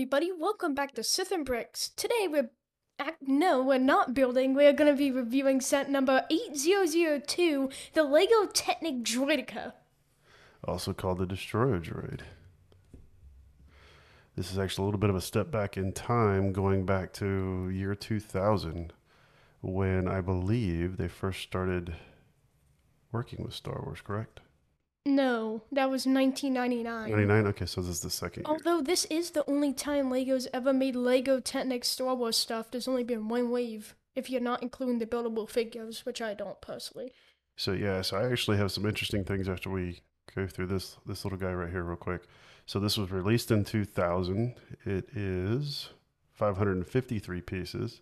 everybody, welcome back to Sith and Bricks. Today we're no, we're not building. We're going to be reviewing set number 8002, the Lego Technic Droideka. also called the Destroyer Droid. This is actually a little bit of a step back in time, going back to year 2000, when I believe they first started working with Star Wars, correct? No, that was 1999. 99? Okay, so this is the second year. Although this is the only time Lego's ever made Lego Technic Star Wars stuff, there's only been one wave, if you're not including the buildable figures, which I don't personally. So yeah, so I actually have some interesting things after we go through this this little guy right here real quick. So this was released in 2000. It is 553 pieces.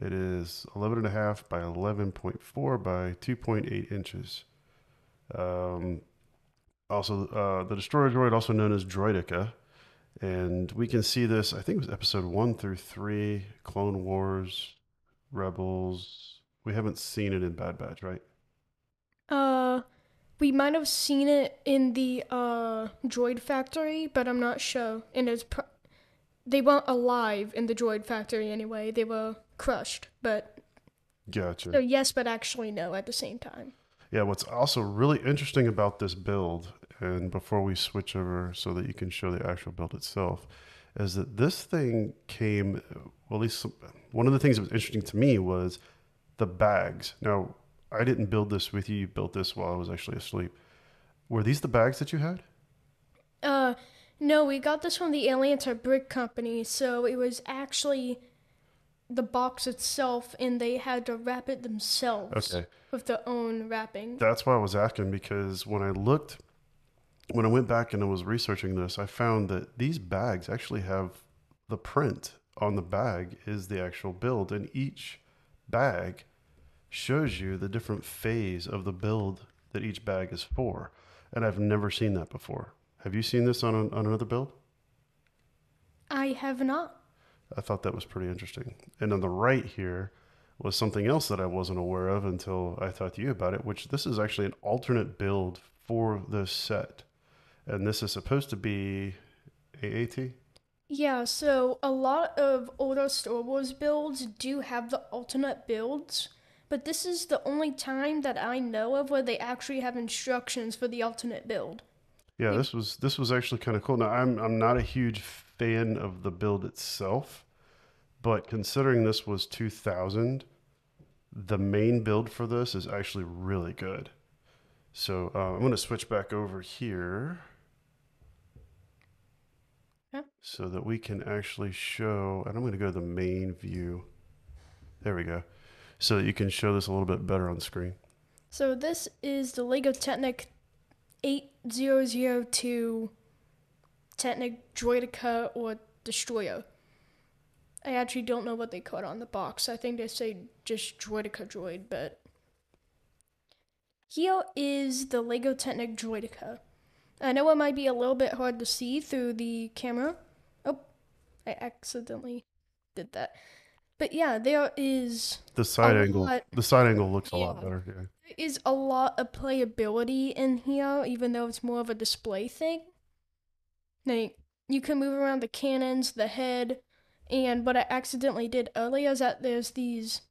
It is 11 and a half by 11.4 by 2.8 inches. Um, also, uh, the Destroyer Droid, also known as Droideka, and we can see this. I think it was episode one through three, Clone Wars, Rebels. We haven't seen it in Bad Batch, right? Uh, we might have seen it in the uh droid factory, but I'm not sure. And it's pr- they weren't alive in the droid factory anyway. They were crushed. But Gotcha. so yes, but actually no at the same time. Yeah, what's also really interesting about this build, and before we switch over so that you can show the actual build itself, is that this thing came, well, at least one of the things that was interesting to me was the bags. Now, I didn't build this with you, you built this while I was actually asleep. Were these the bags that you had? Uh, no, we got this from the Atlanta Brick Company, so it was actually the box itself, and they had to wrap it themselves Okay. with their own wrapping. That's why I was asking because when I looked, when I went back and I was researching this, I found that these bags actually have the print on the bag is the actual build, and each bag shows you the different phase of the build that each bag is for. And I've never seen that before. Have you seen this on, a, on another build? I have not. I thought that was pretty interesting. And on the right here was something else that I wasn't aware of until I talked to you about it, which this is actually an alternate build for this set. And this is supposed to be AAT? Yeah, so a lot of older Star Wars builds do have the alternate builds, but this is the only time that I know of where they actually have instructions for the alternate build. Yeah, this was this was actually kind of cool. Now I'm I'm not a huge fan of the build itself, but considering this was 2000, the main build for this is actually really good. So uh, I'm going to switch back over here. So that we can actually show. And I'm going to go to the main view. There we go. So that you can show this a little bit better on screen. So this is the Lego Technic 8002 Technic Droideka or Destroyer. I actually don't know what they call it on the box. I think they say just Droideka Droid, but here is the Lego Technic Droideka. I know it might be a little bit hard to see through the camera. I accidentally did that. But yeah, there is The side angle, lot. the side angle looks a lot better. Yeah. There is a lot of playability in here, even though it's more of a display thing. Like, you can move around the cannons, the head, and what I accidentally did earlier is that there's these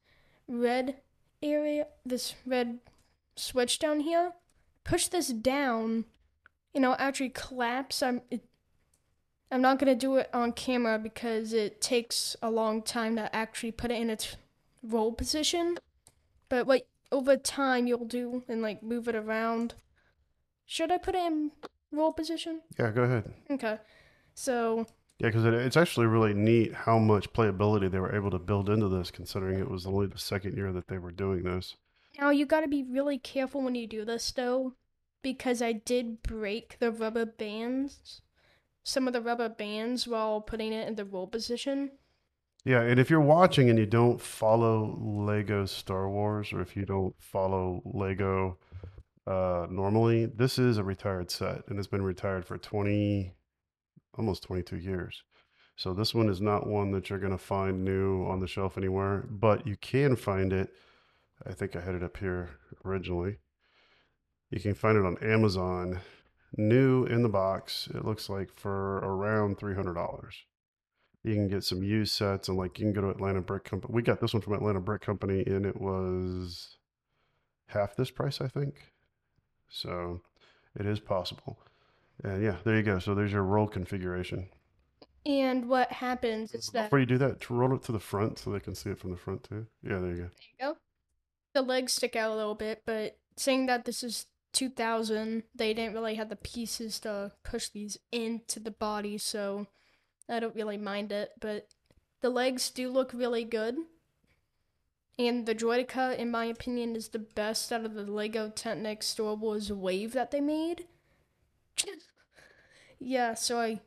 red area, this red switch down here. Push this down, and it'll actually collapse. I'm, it, I'm not gonna do it on camera because it takes a long time to actually put it in its roll position. But what over time you'll do and like move it around. Should I put it in roll position? Yeah, go ahead. Okay. So Yeah, because it, it's actually really neat how much playability they were able to build into this, considering it was only the second year that they were doing this. now you got to be really careful when you do this though, because I did break the rubber bands, some of the rubber bands while putting it in the roll position. Yeah, and if you're watching and you don't follow Lego Star Wars, or if you don't follow Lego uh, normally, this is a retired set, and it's been retired for 20, almost 22 years. So this one is not one that you're going to find new on the shelf anywhere, but you can find it. I think I had it up here originally. You can find it on Amazon, new in the box. It looks like for around $300. You can get some used sets and like you can go to Atlanta Brick Company. We got this one from Atlanta Brick Company and it was half this price, I think. So it is possible. And yeah, there you go. So there's your roll configuration. And what happens is that Before you do that, to roll it to the front so they can see it from the front too. Yeah, there you go. There you go. The legs stick out a little bit, but saying that this is 2000, they didn't really have the pieces to push these into the body, so I don't really mind it. But the legs do look really good. And the Droideka, in my opinion, is the best out of the Lego Technic Star Wars wave that they made. yeah, so I.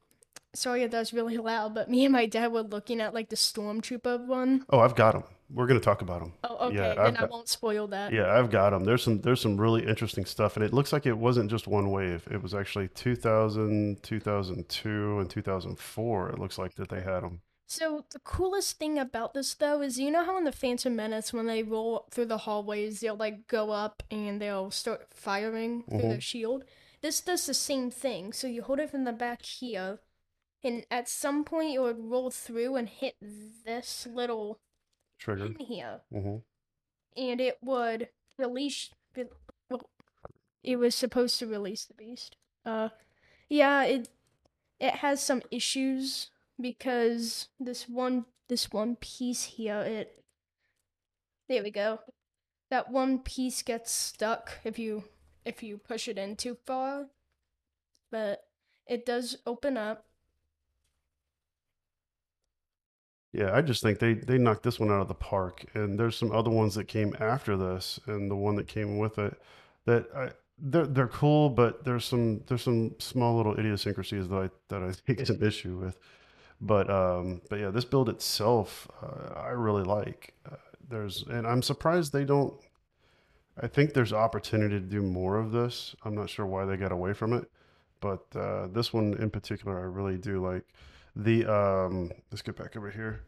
Sorry if that's really loud, but me and my dad were looking at like the Stormtrooper one. Oh, I've got them. We're gonna talk about them. Oh, okay. Yeah, then I've I got- won't spoil that. Yeah, I've got them. There's some there's some really interesting stuff, and it looks like it wasn't just one wave. It was actually 2000, 2002, and 2004. It looks like that they had them. So the coolest thing about this though is you know how in the Phantom Menace when they roll through the hallways they'll like go up and they'll start firing through their mm-hmm. shield. This does the same thing. So you hold it from the back here, and at some point it would roll through and hit this little Trigger. pin here, hmm and it would release. Well, it was supposed to release the beast. Uh, yeah, it it has some issues because this one this one piece here it there we go that one piece gets stuck if you if you push it in too far but it does open up Yeah, I just think they they knocked this one out of the park, and there's some other ones that came after this, and the one that came with it that I. They're, they're cool, but there's some there's some small little idiosyncrasies that I that I is an issue with. But um, but yeah, this build itself, uh, I really like. Uh, there's and I'm surprised they don't. I think there's opportunity to do more of this. I'm not sure why they got away from it, but uh, this one in particular, I really do like. The um, let's get back over here.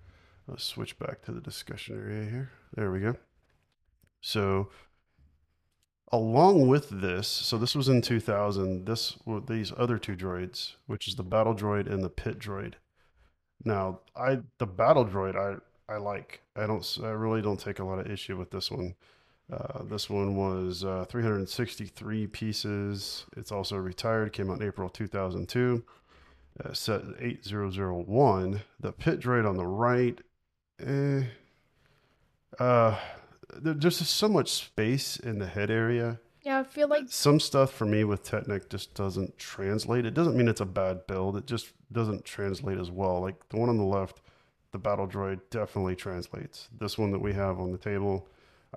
Let's switch back to the discussion area here. There we go. So, along with this, so this was in 2000. This these other two droids, which is the battle droid and the pit droid. Now, I the battle droid I I like. I don't I really don't take a lot of issue with this one. Uh, this one was uh, 363 pieces. It's also retired. Came out in April 2002. Uh, set 8001. The pit droid on the right. Eh, uh, there, there's just so much space in the head area. yeah i feel like Some stuff for me with Technic just doesn't translate. It doesn't mean it's a bad build. It just doesn't translate as well. Like the one on the left, the battle droid definitely translates. This one that we have on the table,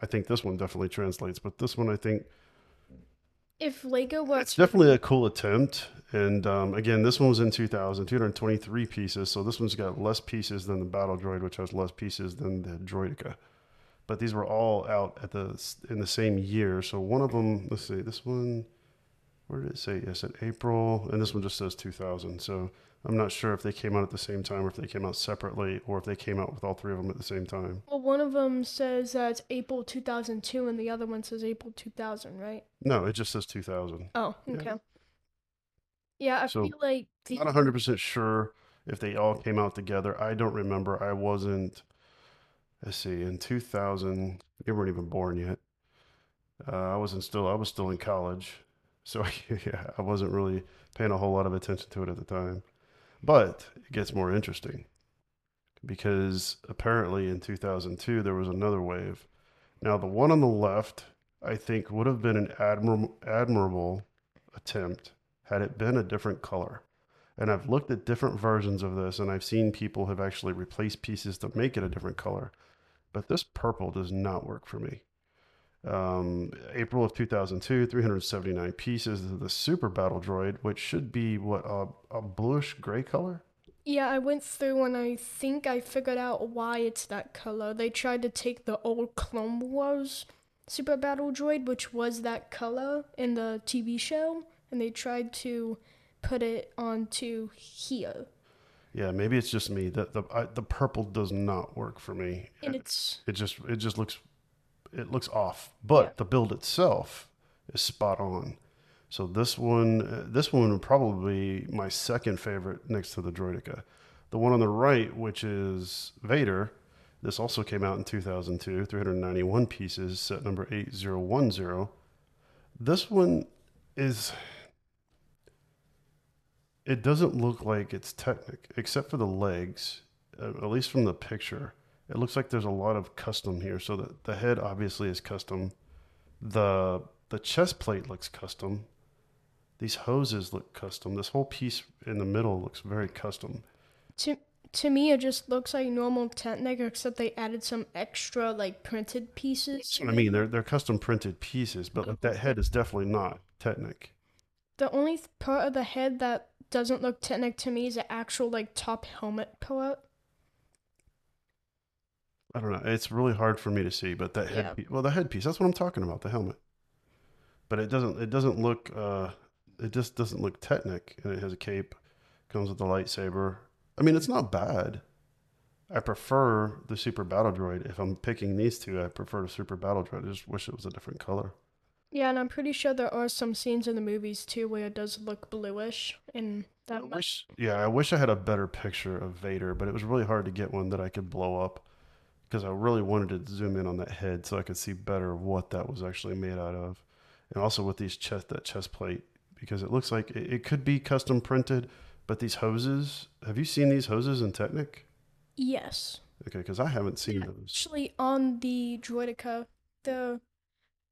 I think this one definitely translates. But this one, I think if lego were it's definitely a cool attempt. And um, again, this one was in 2000, 223 pieces. So this one's got less pieces than the battle droid, which has less pieces than the Droideka. But these were all out at the in the same year. So one of them, let's see, this one, where did it say? Yes, in April, and this one just says 2000. So I'm not sure if they came out at the same time, or if they came out separately, or if they came out with all three of them at the same time. well one of them says that it's april 2002 and the other one says april 2000 right No, it just says 2000. oh Yeah. okay yeah i So, feel like the Not 100% sure if they all came out together. I don't remember. I wasn't, let's see, in 2000, you weren't even born yet. Uh, I wasn't still, I was still in college. So yeah, I wasn't really paying a whole lot of attention to it at the time. But it gets more interesting because apparently in 2002 there was another wave. Now, the one on the left, I think, would have been an admirable, admirable attempt had it been a different color. And I've looked at different versions of this and I've seen people have actually replaced pieces to make it a different color. But this purple does not work for me. Um, April of 2002, 379 pieces of the Super Battle Droid, which should be what a, a bluish gray color. Yeah, I went through and I think I figured out why it's that color. They tried to take the old Clone Wars Super Battle Droid, which was that color in the TV show, and they tried to put it onto here. Yeah, maybe it's just me. The the I, the purple does not work for me. And it's It just it just looks it looks off. But Yeah. the build itself is spot on. So this one uh, this one would probably be my second favorite next to the Droideka. The one on the right, which is Vader, this also came out in 2002, 391 pieces, set number 8010. This one is. It doesn't look like it's Technic, except for the legs, uh, at least from the picture. It looks like there's a lot of custom here. So the, the head obviously is custom. The the chest plate looks custom. These hoses look custom. This whole piece in the middle looks very custom. To to me, it just looks like normal Technic, except they added some extra like printed pieces. I mean. They're they're custom printed pieces, but like that head is definitely not Technic. The only part of the head that doesn't look Technic to me is the actual like top helmet part. I don't know. It's really hard for me to see, but that head Yeah. piece, well, the headpiece, that's what I'm talking about, the helmet. But it doesn't it doesn't look uh it just doesn't look Technic and it has a cape, comes with the lightsaber. I mean, it's not bad. I prefer the Super Battle Droid. If I'm picking these two, I prefer the Super Battle Droid. I just wish it was a different color. Yeah, and I'm pretty sure there are some scenes in the movies too where it does look bluish, and I that might wish, yeah, I wish I had a better picture of Vader, but it was really hard to get one that I could blow up because I really wanted to zoom in on that head so I could see better what that was actually made out of, and also with these chest that chest plate because it looks like it, it could be custom printed, but these hoses, have you seen these hoses in Technic? yes. Okay, because I haven't seen those. Actually, on the Droideka, the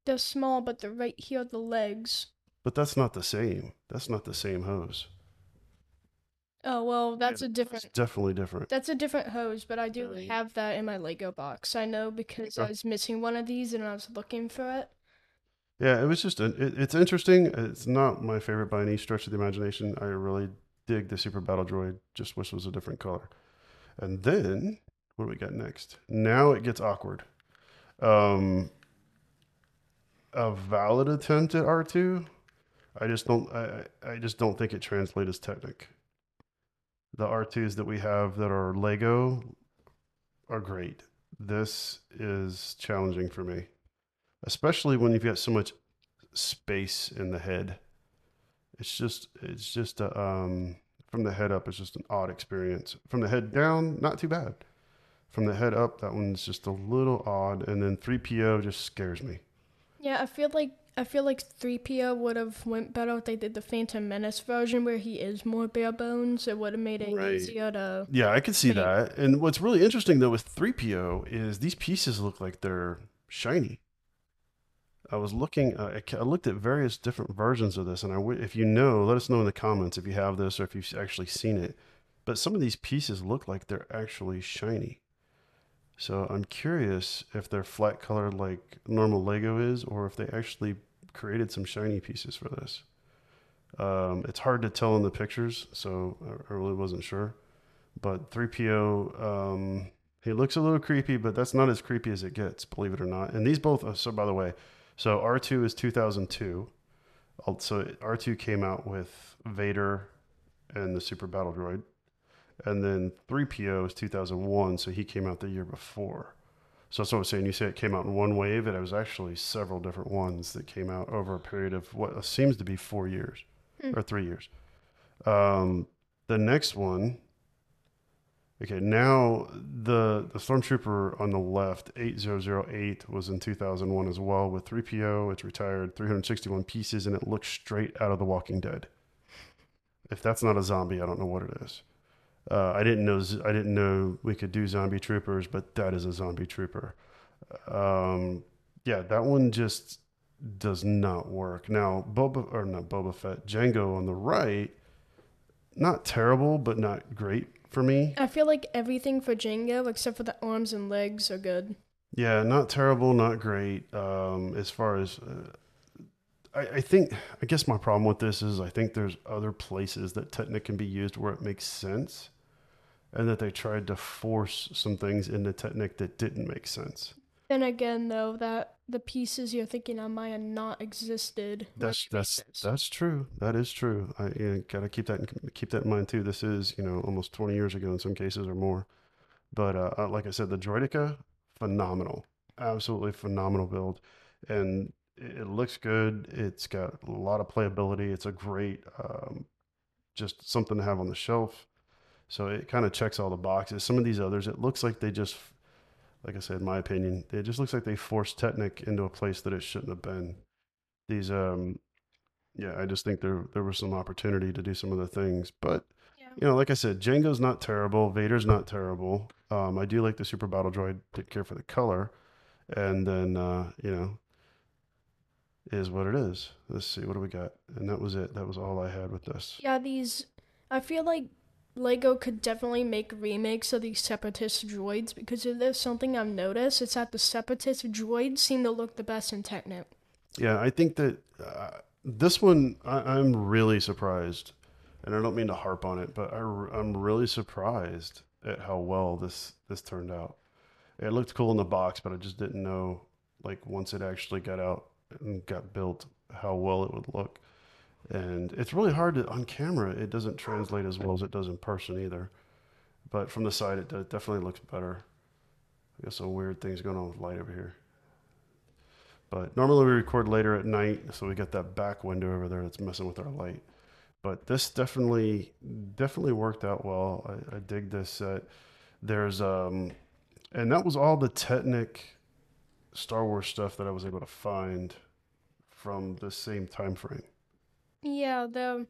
they're small, but they're right here the legs. But that's not the same. That's not the same hose. Oh well, that's a It's different. definitely different. That's a different hose, but I do have that in my Lego box. I know because I was missing one of these and I was looking for it. Yeah, it was just it, it's interesting. It's not my favorite by any stretch of the imagination. I really dig the Super Battle Droid. Just wish it was a different color. And then what do we got next? Now it gets awkward. Um, a valid attempt at R two. I just don't. I I I just don't think it translates as Technic. The R twos that we have that are Lego are great. This is challenging for me especially when you've got so much space in the head. It's just it's just a, um from the head up it's just an odd experience. From the head down, not too bad. From the head up, that one's just a little odd, and then 3PO just scares me. Yeah, I feel like I feel like 3PO would have went better if they did the Phantom Menace version where he is more bare bones. It would have made it Right. easier to. Yeah, I could see Maybe. that. And what's really interesting though with 3PO is these pieces look like they're shiny. I was looking, uh, I I looked at various different versions of this, and I, w- if you know, let us know in the comments if you have this or if you've actually seen it. But some of these pieces look like they're actually shiny. So I'm curious if they're flat colored like normal Lego is, or if they actually created some shiny pieces for this. Um, it's hard to tell in the pictures, so I, really wasn't sure. But 3PO, um, he looks a little creepy, but that's not as creepy as it gets, believe it or not. And these both, oh, so by the way, so R2 is 2002. Al- So R2 came out with Vader and the Super Battle Droid. And then 3PO is 2001, so he came out the year before. So that's what I was saying. You say it came out in one wave, and it was actually several different ones that came out over a period of what seems to be four years Hmm. or three years. Um, the next one, okay, now the the stormtrooper on the left, eight zero zero eight, was in two thousand one as well with three PO. It's retired, three hundred sixty one pieces, and it looks straight out of The Walking Dead. If that's not a zombie, I don't know what it is. Uh, I didn't know I didn't know we could do zombie troopers, but that is a zombie trooper. Um, yeah, that one just does not work. Now, Boba or not Boba Fett, Jango on the right, not terrible, but not great for me. I feel like everything for Jango except for the arms and legs are good. Yeah, not terrible, not great. Um, as far as uh, I, I think, I guess my problem with this is I think there's other places that Technic can be used where it makes sense, and that they tried to force some things into Technic that didn't make sense. Then again, though, that the pieces you're thinking might have not existed. That's that's that's true. That is true. I you gotta keep that in, keep that in mind too. This is you know almost twenty years ago in some cases or more. But uh, uh, like I said, the Droideka, phenomenal, absolutely phenomenal build, and it, it looks good. It's got a lot of playability. It's a great, um, just something to have on the shelf. So it kind of checks all the boxes. Some of these others, it looks like they just, like I said, in my opinion, it just looks like they forced Technic into a place that it shouldn't have been. These, um, yeah, I just think there there was some opportunity to do some of the things, but Yeah. you know, like I said, Jango's not terrible, Vader's not terrible. Um, I do like the Super Battle Droid. Didn't care for the color, and then uh, you know, is what it is. Let's see, what do we got? And that was it. That was all I had with this. Yeah, these. I feel like Lego could definitely make remakes of these Separatist droids because if there's something I've noticed, it's that the Separatist droids seem to look the best in Technic. Yeah, I think that uh, this one, I, I'm really surprised, and I don't mean to harp on it, but I, am really surprised at how well this this turned out. It looked cool in the box, but I just didn't know, like, once it actually got out and got built, how well it would look. And it's really hard to on camera. It doesn't translate as well as it does in person either. But from the side, it definitely looks better. I got some weird things going on with light over here. But normally we record later at night, so we got that back window over there that's messing with our light. But this definitely, definitely worked out well. I, I dig this set. There's um, and that was all the Technic Star Wars stuff that I was able to find from the same time frame. Yeah, the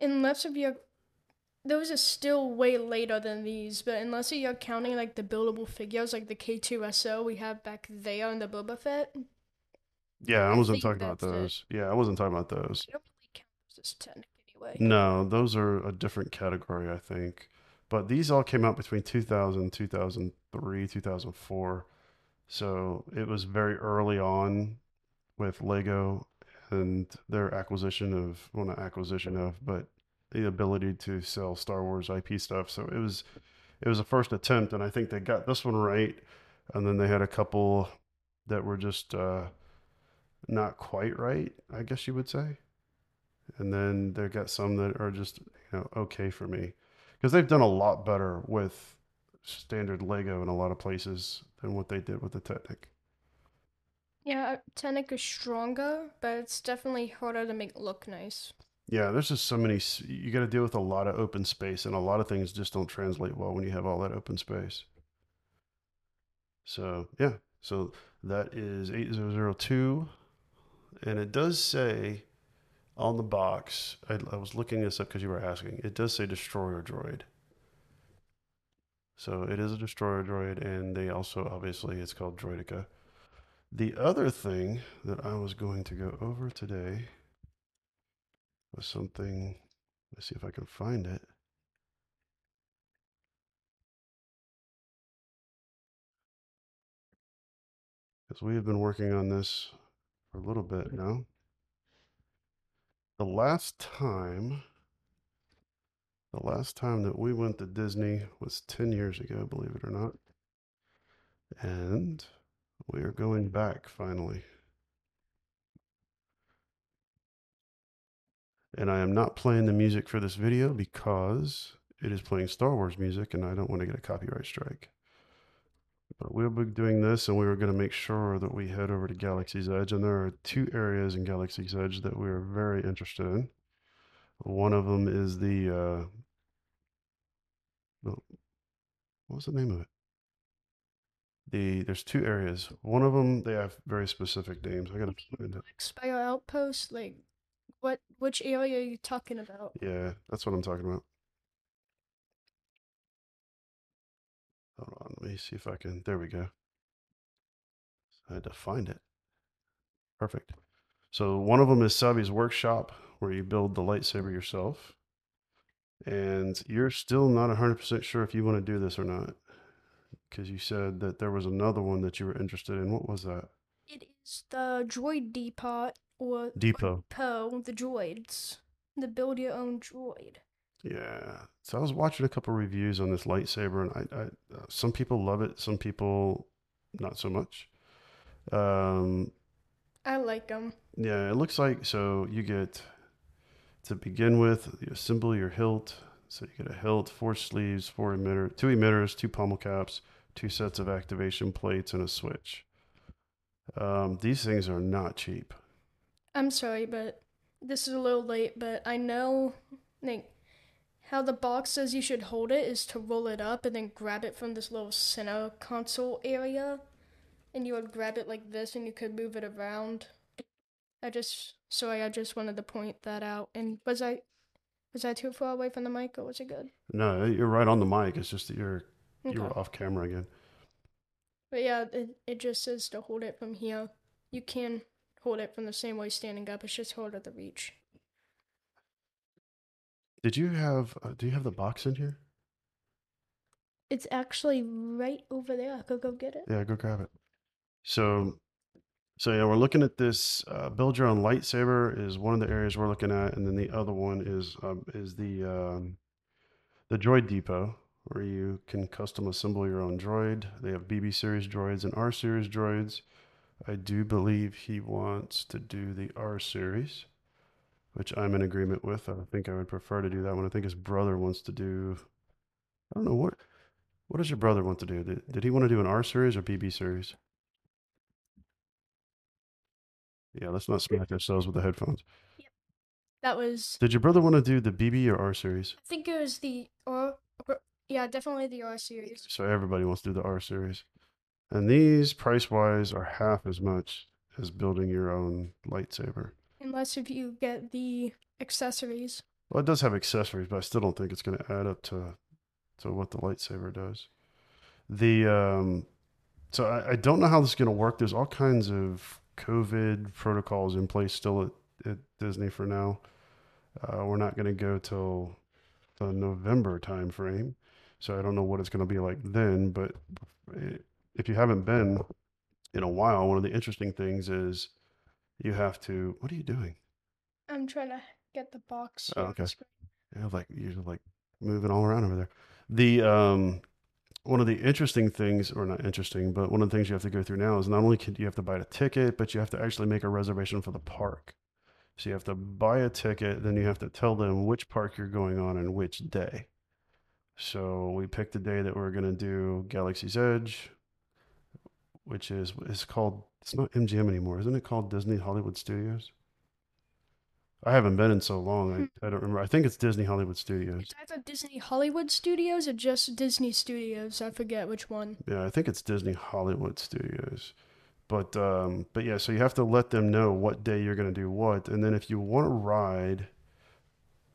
unless if you're those are still way later than these, but unless you're counting like the buildable figures like the K2SO we have back there in the Boba Fett, Yeah, I I wasn't think talking about that's it. those. Yeah, I wasn't talking about those. I don't really count those as anyway. No, those are a different category, I think. But these all came out between 2000, 2003, 2004. So it was very early on with Lego and their acquisition of, well, not acquisition of, but the ability to sell Star Wars IP stuff. So it was, it was a first attempt, and I think they got this one right. And then they had a couple that were just uh, not quite right, I guess you would say and then they got some that are just you know okay for me because they've done a lot better with standard Lego in a lot of places than what they did with the Technic. Yeah, Technic is stronger, but it's definitely harder to make look nice. Yeah, there's just so many. You got to deal with a lot of open space, and a lot of things just don't translate well when you have all that open space. So yeah, so that is eight zero zero two, and it does say on the box. I, I was looking this up because you were asking. It does say destroyer droid. So it is a destroyer droid, and they also obviously it's called Droideka. The other thing that I was going to go over today was something. Let's see if I can find it. Because we have been working on this for a little bit now. The last time, the last time that we went to Disney was 10 years ago, believe it or not. And we are going back finally. And I am not playing the music for this video because it is playing Star Wars music and I don't want to get a copyright strike. But we'll be doing this and we are going to make sure that we head over to Galaxy's Edge. And there are two areas in Galaxy's Edge that we are very interested in. One of them is the, uh, the what's the name of it? The there's two areas. One of them they have very specific names. I gotta find it. Spire Outpost, like what which area are you talking about? Yeah, that's what I'm talking about. Hold on, let me see if I can. There we go. I had to find it. Perfect. So one of them is Savi's workshop, where you build the lightsaber yourself, and you're still not 100% sure if you want to do this or not, because you said that there was another one that you were interested in. What was that? It is the Droid Depot or Depot. Poe, the droids. The build your own droid. Yeah. So I was watching a couple reviews on this lightsaber, and I, I uh, some people love it, some people not so much. Um, I like them. yeah, it looks like so you get to begin with, you assemble your hilt. So you get a hilt, four sleeves, four emitter, two emitters, two pommel caps, two sets of activation plates, and a switch. Um, these things are not cheap. I'm sorry, but this is a little late, but I know like how the box says you should hold it is to roll it up and then grab it from this little center console area. And you would grab it like this and you could move it around. I just sorry, I just wanted to point that out. And was I was I too far away from the mic or was it good? No, you're right on the mic. It's just that you're Okay. you were off camera again. But yeah, it, it just says to hold it from here. You can hold it from the same way standing up. It's just hold harder to reach. Did you have? Uh, do you have the box in here? It's actually right over there. I could go get it. Yeah, go grab it. So, so yeah, we're looking at this. Uh, build your own lightsaber is one of the areas we're looking at, and then the other one is um, is the um, the Droid Depot, where you can custom assemble your own droid. They have BB series droids and R series droids. I do believe he wants to do the R series, which I'm in agreement with. I think I would prefer to do that one. I think his brother wants to do. I don't know what. What does your brother want to do? Did, did he want to do an R series or BB series? Yeah, let's not smack ourselves with the headphones. Yep. That was, Did your brother want to do the BB or R series? I think it was the or, yeah, definitely the R series. So everybody wants to do the R series. And these price wise are half as much as building your own lightsaber. Unless if you get the accessories. Well, it does have accessories, but I still don't think it's going to add up to to what the lightsaber does. The um, so I, I don't know how this is going to work. There's all kinds of COVID protocols in place still at, at Disney for now. Uh, we're not going to go till the November time frame, so I don't know what it's going to be like then. But if you haven't been in a while, one of the interesting things is you have to. What are you doing? I'm trying to get the box. Oh, okay. screen. Yeah, like you're like moving all around over there. The um, one of the interesting things, or not interesting, but one of the things you have to go through now is not only can you have to buy a ticket, but you have to actually make a reservation for the park. So you have to buy a ticket, then you have to tell them which park you're going on and which day. So we picked a day that we're going to do Galaxy's Edge, which is it's called it's not MGM anymore, isn't it called Disney Hollywood Studios? I haven't been in so long. I, I don't remember. I think it's Disney Hollywood Studios. It's either Disney Hollywood Studios or just Disney Studios. I forget which one. Yeah, I think it's Disney Hollywood Studios. But um, but yeah, so you have to let them know what day you're going to do what, and then if you want to ride,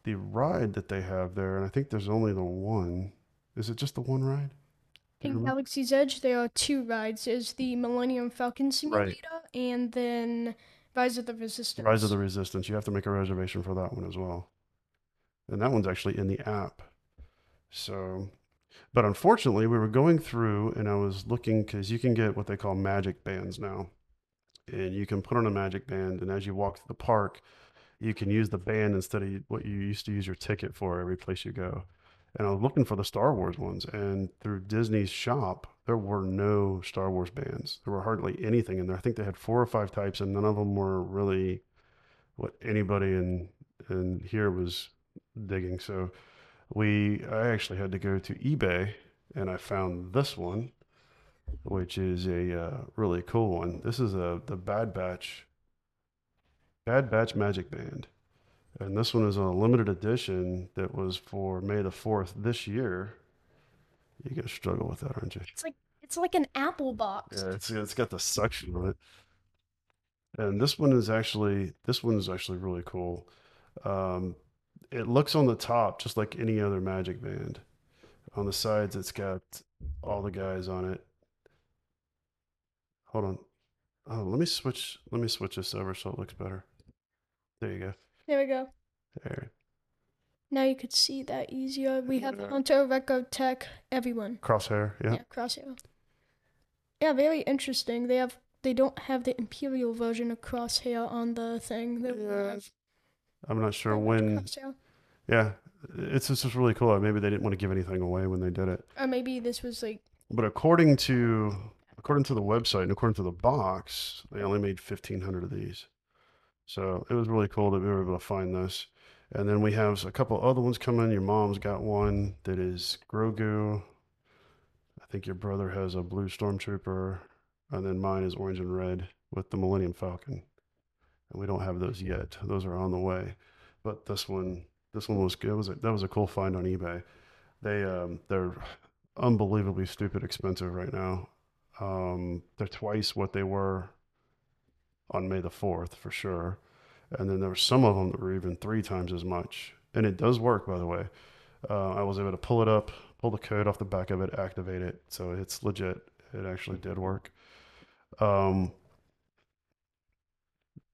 the ride that they have there, and I think there's only the one. Is it just the one ride? In? Galaxy's Edge, there are two rides. There's the Millennium Falcon Simulator and then Rise of the Resistance. Rise of the Resistance. You have to make a reservation for that one as well, and that one's actually in the app. So, but unfortunately, we were going through, and I was looking because you can get what they call magic bands now, and you can put on a magic band, and as you walk through the park, you can use the band instead of what you used to use your ticket for every place you go. And I was looking for the Star Wars ones, and through Disney's shop, there were no Star Wars bands. There were hardly anything in there. I think they had four or five types, and none of them were really what anybody in in here was digging. So we, I actually had to go to eBay, and I found this one, which is a uh, really cool one. This is a the Bad Batch Bad Batch Magic Band. And this one is a limited edition that was for May the 4th this year. You're going to struggle with that, aren't you? It's like it's like an apple box. Yeah, it's it's got the suction on it. And this one is actually this one is actually really cool. Um, it looks on the top just like any other Magic Band. On the sides, it's got all the guys on it. Hold on. Oh, let me switch. Let me switch this over so it looks better. There you go. There we go. There. Now you could see that easier. We have Yeah. Hunter, Wrecker Tech, everyone. Crosshair. Yeah. Yeah, Crosshair. Yeah, very interesting. They have they don't have the Imperial version of Crosshair on the thing. They Yeah. have I'm not sure when. Crosshair. Yeah, it's just it's really cool. Maybe they didn't want to give anything away when they did it. Or maybe this was like But according to according to the website and according to the box, they only made fifteen hundred of these. So it was really cool that we were able to find this. And then we have a couple other ones coming. Your mom's got one that is Grogu. I think your brother has a blue stormtrooper, and then mine is orange and red with the Millennium Falcon. And we don't have those yet. Those are on the way. But this one This one was good. It was a, that was a cool find on eBay. They um, they're unbelievably stupid expensive right now. Um, they're twice what they were on May the fourth for sure, and then there were some of them that were even three times as much. And it does work, by the way. Uh, I was able to pull it up, pull the code off the back of it, activate it, so it's legit. It actually did work. Um,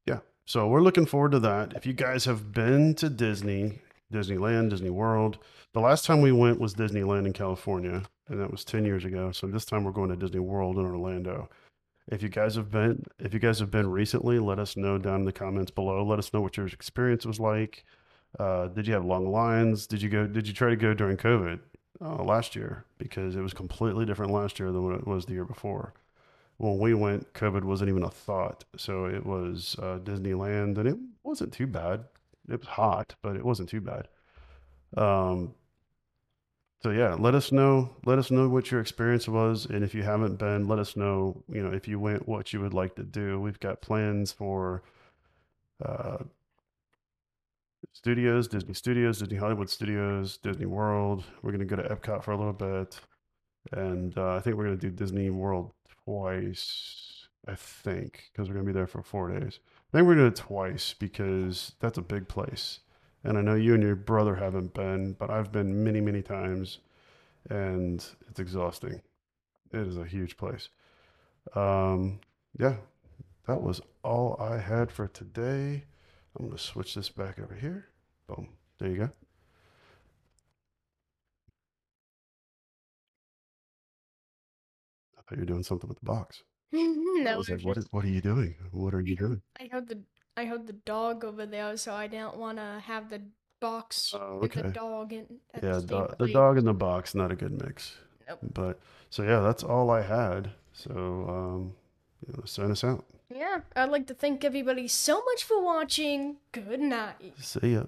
yeah, so we're looking forward to that. If you guys have been to Disney, Disneyland, Disney World, the last time we went was Disneyland in California, and that was 10 years ago. So this time we're going to Disney World in Orlando. If you guys have been, if you guys have been recently, let us know down in the comments below. Let us know what your experience was like. Uh, did you have long lines? Did you go? Did you try to go during COVID uh, last year? Because it was completely different last year than what it was the year before. When we went, COVID wasn't even a thought. So it was uh, Disneyland, and it wasn't too bad. It was hot, but it wasn't too bad. Um, so yeah, let us know. Let us know what your experience was, and if you haven't been, let us know. You know, if you went, what you would like to do. We've got plans for uh, studios, Disney Studios, Disney Hollywood Studios, Disney World. We're gonna go to Epcot for a little bit, and uh, I think we're gonna do Disney World twice. I think because we're gonna be there for four days. I think we're gonna do it twice because that's a big place. And I know you and your brother haven't been, but I've been many, many times, and it's exhausting. It is a huge place. Um, yeah, that was all I had for today. I'm going to switch this back over here. Boom. There you go. I thought you were doing something with the box. I was like, what, what are you doing? What are you doing? I heard the I heard the dog over there, so I didn't want to have the box Oh, with the dog in. Yeah, the, do- the dog in the box, not a good mix. Nope. But so yeah, that's all I had. So um, you know, sign us out. Yeah, I'd like to thank everybody so much for watching. Good night. See ya.